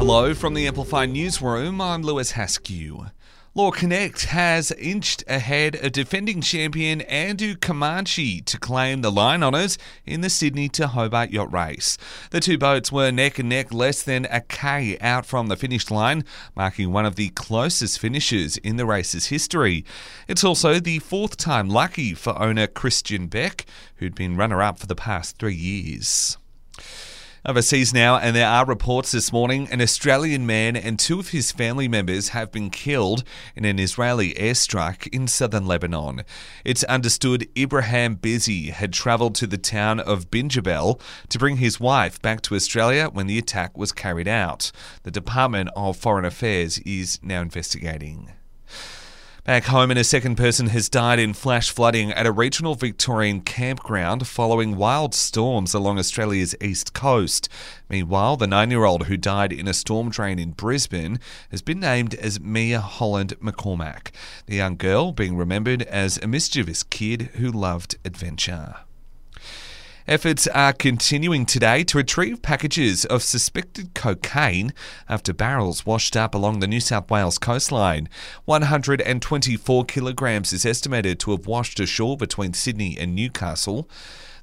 Hello from the Amplify Newsroom. I'm Lewis Haskew. Law Connect has inched ahead of defending champion Andoo Comanche to claim the line honours in the Sydney to Hobart yacht race. The two boats were neck and neck less than a K out from the finish line, marking one of the closest finishes in the race's history. It's also the fourth time lucky for owner Christian Beck, who'd been runner up for the past three years. Overseas now, and there are reports this morning an Australian man and two of his family members have been killed in an Israeli airstrike in southern Lebanon. It's understood Ibrahim Bazzi had travelled to the town of Bint Jbeil to bring his wife back to Australia when the attack was carried out. The Department of Foreign Affairs is now investigating. Back home, and a second person has died in flash flooding at a regional Victorian campground following wild storms along Australia's east coast. Meanwhile, the nine year old who died in a storm drain in Brisbane has been named as Mia Holland McCormack, the young girl being remembered as a mischievous kid who loved adventure. Efforts are continuing today to retrieve packages of suspected cocaine after barrels washed up along the New South Wales coastline. 124 kilograms is estimated to have washed ashore between Sydney and Newcastle.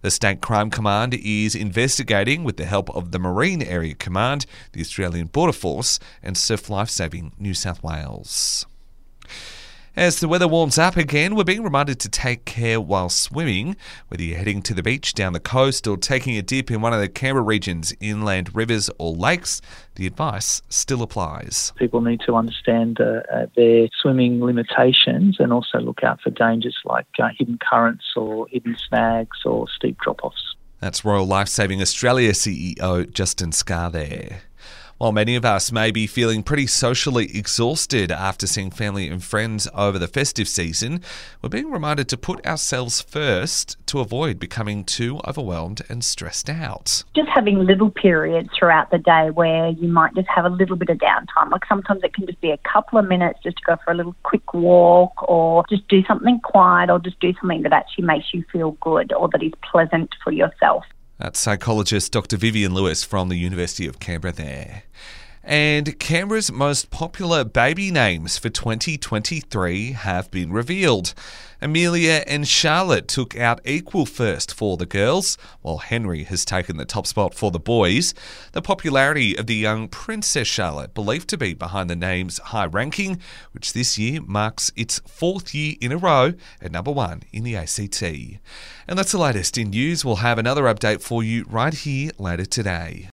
The State Crime Command is investigating with the help of the Marine Area Command, the Australian Border Force, and Surf Lifesaving New South Wales. As the weather warms up again, we're being reminded to take care while swimming, whether you're heading to the beach, down the coast, or taking a dip in one of the Canberra region's inland rivers or lakes. The advice still applies. People need to understand uh, uh, their swimming limitations and also look out for dangers like uh, hidden currents or hidden snags or steep drop offs. That's Royal Lifesaving Australia CEO Justin Scarr there. While many of us may be feeling pretty socially exhausted after seeing family and friends over the festive season, we're being reminded to put ourselves first to avoid becoming too overwhelmed and stressed out. Just having little periods throughout the day where you might just have a little bit of downtime. Like sometimes it can just be a couple of minutes just to go for a little quick walk or just do something quiet or just do something that actually makes you feel good or that is pleasant for yourself. That's psychologist Dr. Vivian Lewis from the University of Canberra there. And Canberra's most popular baby names for 2023 have been revealed. Amelia and Charlotte took out equal first for the girls, while Henry has taken the top spot for the boys. The popularity of the young Princess Charlotte, believed to be behind the name's high ranking, which this year marks its fourth year in a row at number one in the ACT. And that's the latest in news. We'll have another update for you right here later today.